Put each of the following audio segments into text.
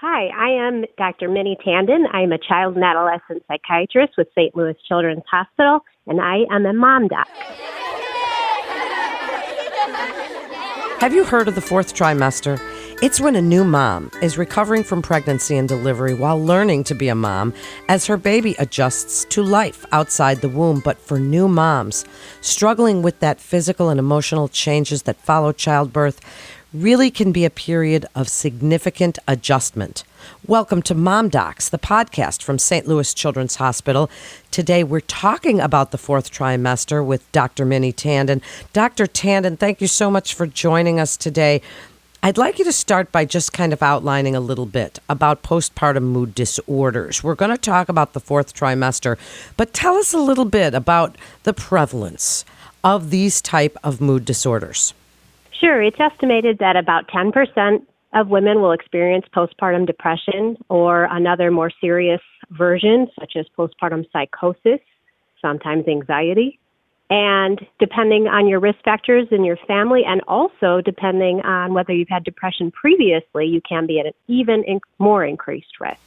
Hi, I am Dr. Mini Tandon. I'm a child and adolescent psychiatrist with St. Louis Children's Hospital, and I am a mom doc. Have you heard of the fourth trimester? It's when a new mom is recovering from pregnancy and delivery while learning to be a mom as her baby adjusts to life outside the womb. But for new moms struggling with that physical and emotional changes that follow childbirth, really can be a period of significant adjustment. Welcome to Mom Docs, the podcast from St. Louis Children's Hospital. Today we're talking about the fourth trimester with Dr. Mini Tandon. Dr. Tandon, thank you so much for joining us today. I'd like you to start by just kind of outlining a little bit about postpartum mood disorders. We're going to talk about the fourth trimester, but tell us a little bit about the prevalence of these type of mood disorders. Sure. It's estimated that about 10% of women will experience postpartum depression or another more serious version, such as postpartum psychosis, sometimes anxiety. And depending on your risk factors in your family, and also depending on whether you've had depression previously, you can be at an even more increased risk.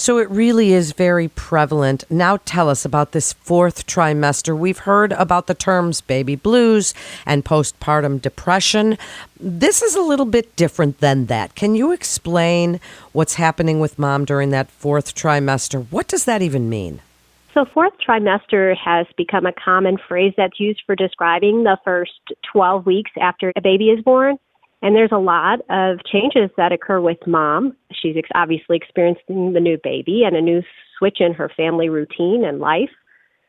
So it really is very prevalent. Now tell us about this fourth trimester. We've heard about the terms baby blues and postpartum depression. This is a little bit different than that. Can you explain what's happening with mom during that fourth trimester? What does that even mean? So, fourth trimester has become a common phrase that's used for describing the first 12 weeks after a baby is born. And there's a lot of changes that occur with mom. She's ex- obviously experiencing the new baby and a new switch in her family routine and life.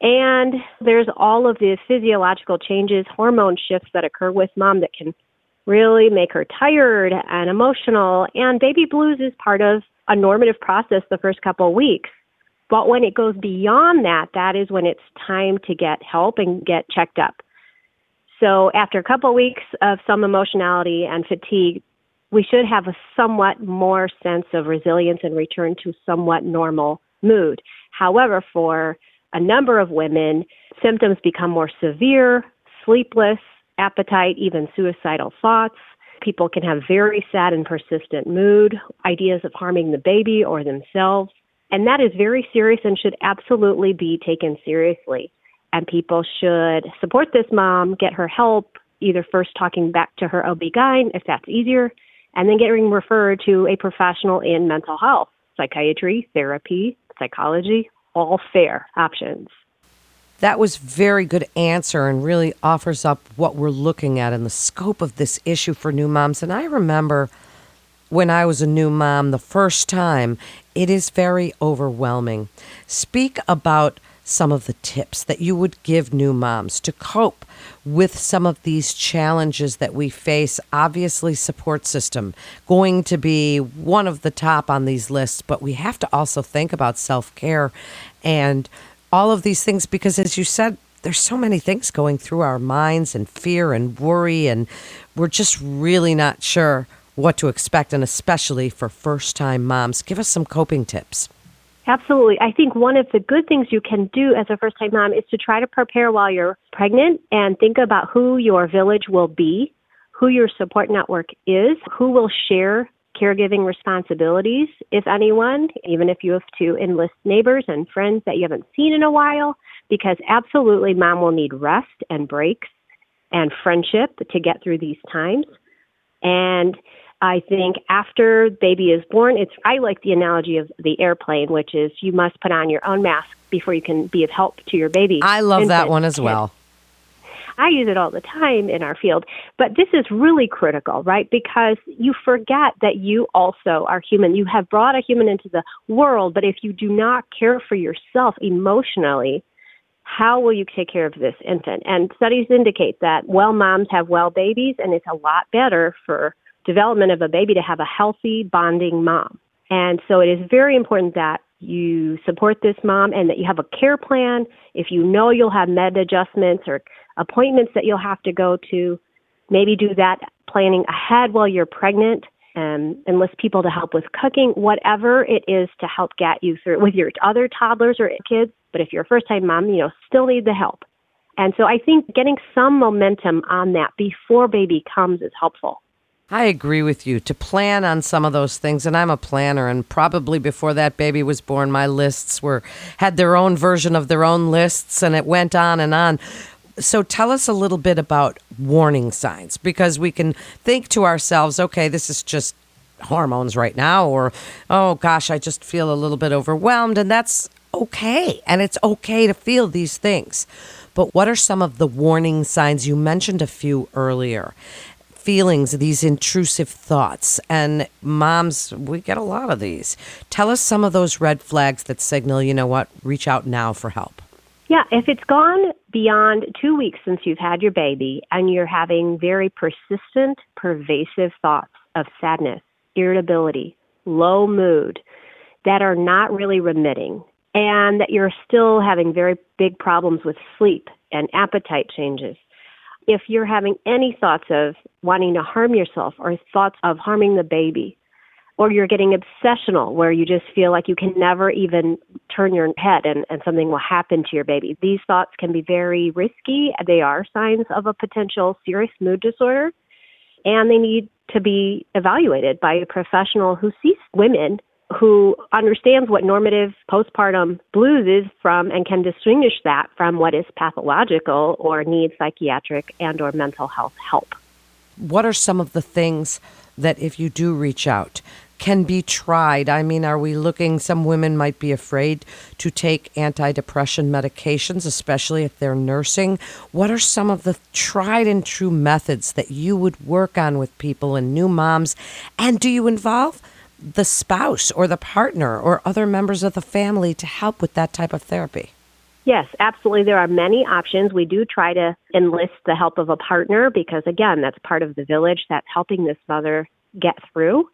And there's all of the physiological changes, hormone shifts that occur with mom that can really make her tired and emotional. And baby blues is part of a normative process the first couple of weeks. But when it goes beyond that, that is when it's time to get help and get checked up. So after a couple of weeks of some emotionality and fatigue, we should have a somewhat more sense of resilience and return to somewhat normal mood. However, for a number of women, symptoms become more severe, sleepless, appetite, even suicidal thoughts. People can have very sad and persistent mood, ideas of harming the baby or themselves. And that is very serious and should absolutely be taken seriously and people should support this mom, get her help, either first talking back to her OB-GYN if that's easier, and then getting referred to a professional in mental health, psychiatry, therapy, psychology, all fair options. That was very good answer and really offers up what we're looking at in the scope of this issue for new moms. And I remember when I was a new mom the first time, it is very overwhelming. Speak about some of the tips that you would give new moms to cope with some of these challenges that we face. Obviously, support system going to be one of the top on these lists, but we have to also think about self care and all of these things because, as you said, there's so many things going through our minds and fear and worry, and we're just really not sure what to expect, and especially for first time moms. Give us some coping tips. Absolutely. I think one of the good things you can do as a first time mom is to try to prepare while you're pregnant and think about who your village will be, who your support network is, who will share caregiving responsibilities, if anyone, even if you have to enlist neighbors and friends that you haven't seen in a while, because absolutely mom will need rest and breaks and friendship to get through these times. And I think after baby is born, it's I like the analogy of the airplane, which is you must put on your own mask before you can be of help to your baby. I love that one as well. I use it all the time in our field, but this is really critical, right? Because you forget that you also are human. You have brought a human into the world, but if you do not care for yourself emotionally, how will you take care of this infant? And studies indicate that well moms have well babies, and it's a lot better for development of a baby to have a healthy bonding mom. And so it is very important that you support this mom and that you have a care plan. If you know you'll have med adjustments or appointments that you'll have to go to, maybe do that planning ahead while you're pregnant and enlist people to help with cooking, whatever it is to help get you through with your other toddlers or kids. But if you're a first time mom, you know, still need the help. And so I think getting some momentum on that before baby comes is helpful. I agree with you to plan on some of those things and I'm a planner and probably before that baby was born my lists were had their own version of their own lists and it went on and on. So tell us a little bit about warning signs because we can think to ourselves, okay, this is just hormones right now or oh gosh, I just feel a little bit overwhelmed and that's okay and it's okay to feel these things. But what are some of the warning signs you mentioned a few earlier? Feelings, these intrusive thoughts. And moms, we get a lot of these. Tell us some of those red flags that signal, you know what, reach out now for help. Yeah, if it's gone beyond two weeks since you've had your baby and you're having very persistent, pervasive thoughts of sadness, irritability, low mood that are not really remitting, and that you're still having very big problems with sleep and appetite changes, if you're having any thoughts of wanting to harm yourself or thoughts of harming the baby, or you're getting obsessional where you just feel like you can never even turn your head and, and something will happen to your baby. These thoughts can be very risky. They are signs of a potential serious mood disorder, and they need to be evaluated by a professional who sees women who understands what normative postpartum blues is from and can distinguish that from what is pathological or needs psychiatric and or mental health help. What are some of the things that if you do reach out can be tried? I mean, are we looking some women might be afraid to take antidepressant medications, especially if they're nursing. What are some of the tried and true methods that you would work on with people and new moms? And do you involve the spouse or the partner or other members of the family to help with that type of therapy? Yes, absolutely. There are many options. We do try to enlist the help of a partner because, again, that's part of the village that's helping this mother get through.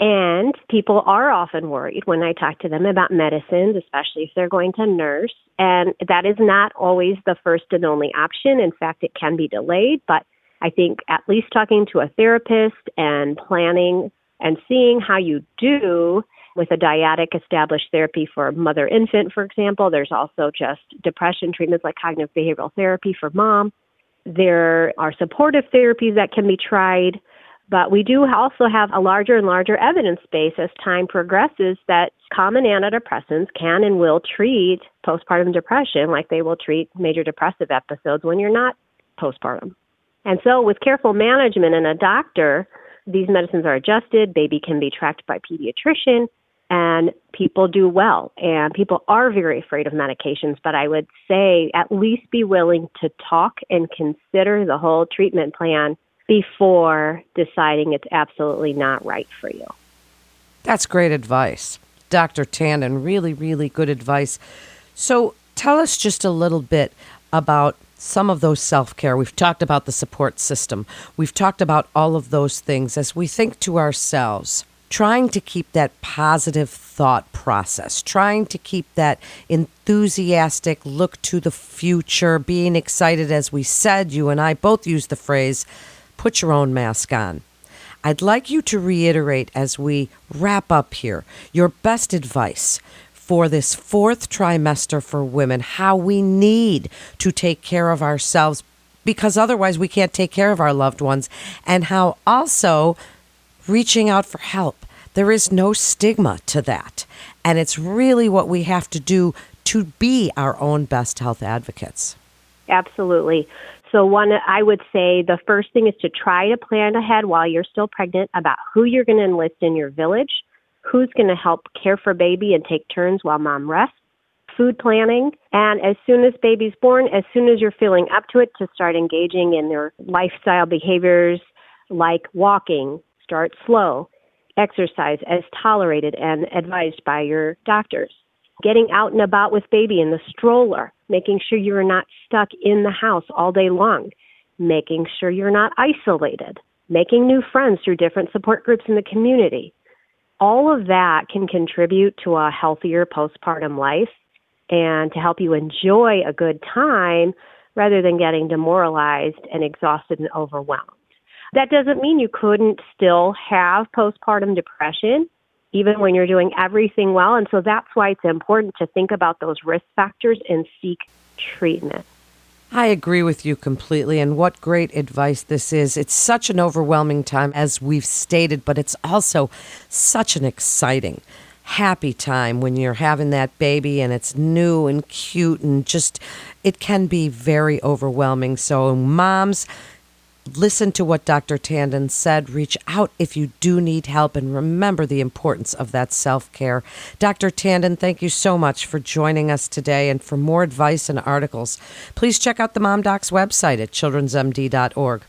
And people are often worried when I talk to them about medicines, especially if they're going to nurse. And that is not always the first and only option. In fact, it can be delayed. But I think at least talking to a therapist and planning and seeing how you do with a dyadic established therapy for mother infant, for example. There's also just depression treatments like cognitive behavioral therapy for mom. There are supportive therapies that can be tried, but we do also have a larger and larger evidence base as time progresses that common antidepressants can and will treat postpartum depression like they will treat major depressive episodes when you're not postpartum. And so, with careful management and a doctor, these medicines are adjusted, baby can be tracked by pediatrician, and people do well. And people are very afraid of medications, but I would say at least be willing to talk and consider the whole treatment plan before deciding it's absolutely not right for you. That's great advice. Dr. Tandon, really, really good advice. So tell us just a little bit about some of those self care. We've talked about the support system. We've talked about all of those things as we think to ourselves, trying to keep that positive thought process, trying to keep that enthusiastic look to the future, being excited. As we said, you and I both used the phrase, put your own mask on. I'd like you to reiterate as we wrap up here your best advice for this fourth trimester for women, how we need to take care of ourselves because otherwise we can't take care of our loved ones, and how also reaching out for help. There is no stigma to that. And it's really what we have to do to be our own best health advocates. Absolutely. So, one, I would say the first thing is to try to plan ahead while you're still pregnant about who you're going to enlist in your village who's going to help care for baby and take turns while mom rests, food planning, and as soon as baby's born, as soon as you're feeling up to it, to start engaging in their lifestyle behaviors like walking, start slow, exercise as tolerated and advised by your doctors. Getting out and about with baby in the stroller, making sure you're not stuck in the house all day long, making sure you're not isolated, making new friends through different support groups in the community, all of that can contribute to a healthier postpartum life and to help you enjoy a good time rather than getting demoralized and exhausted and overwhelmed. That doesn't mean you couldn't still have postpartum depression even when you're doing everything well. And so that's why it's important to think about those risk factors and seek treatment. I agree with you completely. And what great advice this is. It's such an overwhelming time, as we've stated, but it's also such an exciting, happy time when you're having that baby and it's new and cute and just, it can be very overwhelming. So, moms, listen to what Dr. Tandon said. Reach out if you do need help and remember the importance of that self care. Dr. Tandon, thank you so much for joining us today. And for more advice and articles, please check out the Mom Docs website at childrensmd.org.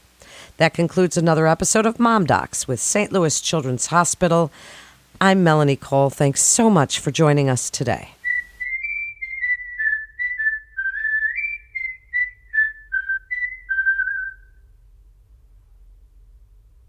That concludes another episode of Mom Docs with St. Louis Children's Hospital. I'm Melanie Cole. Thanks so much for joining us today.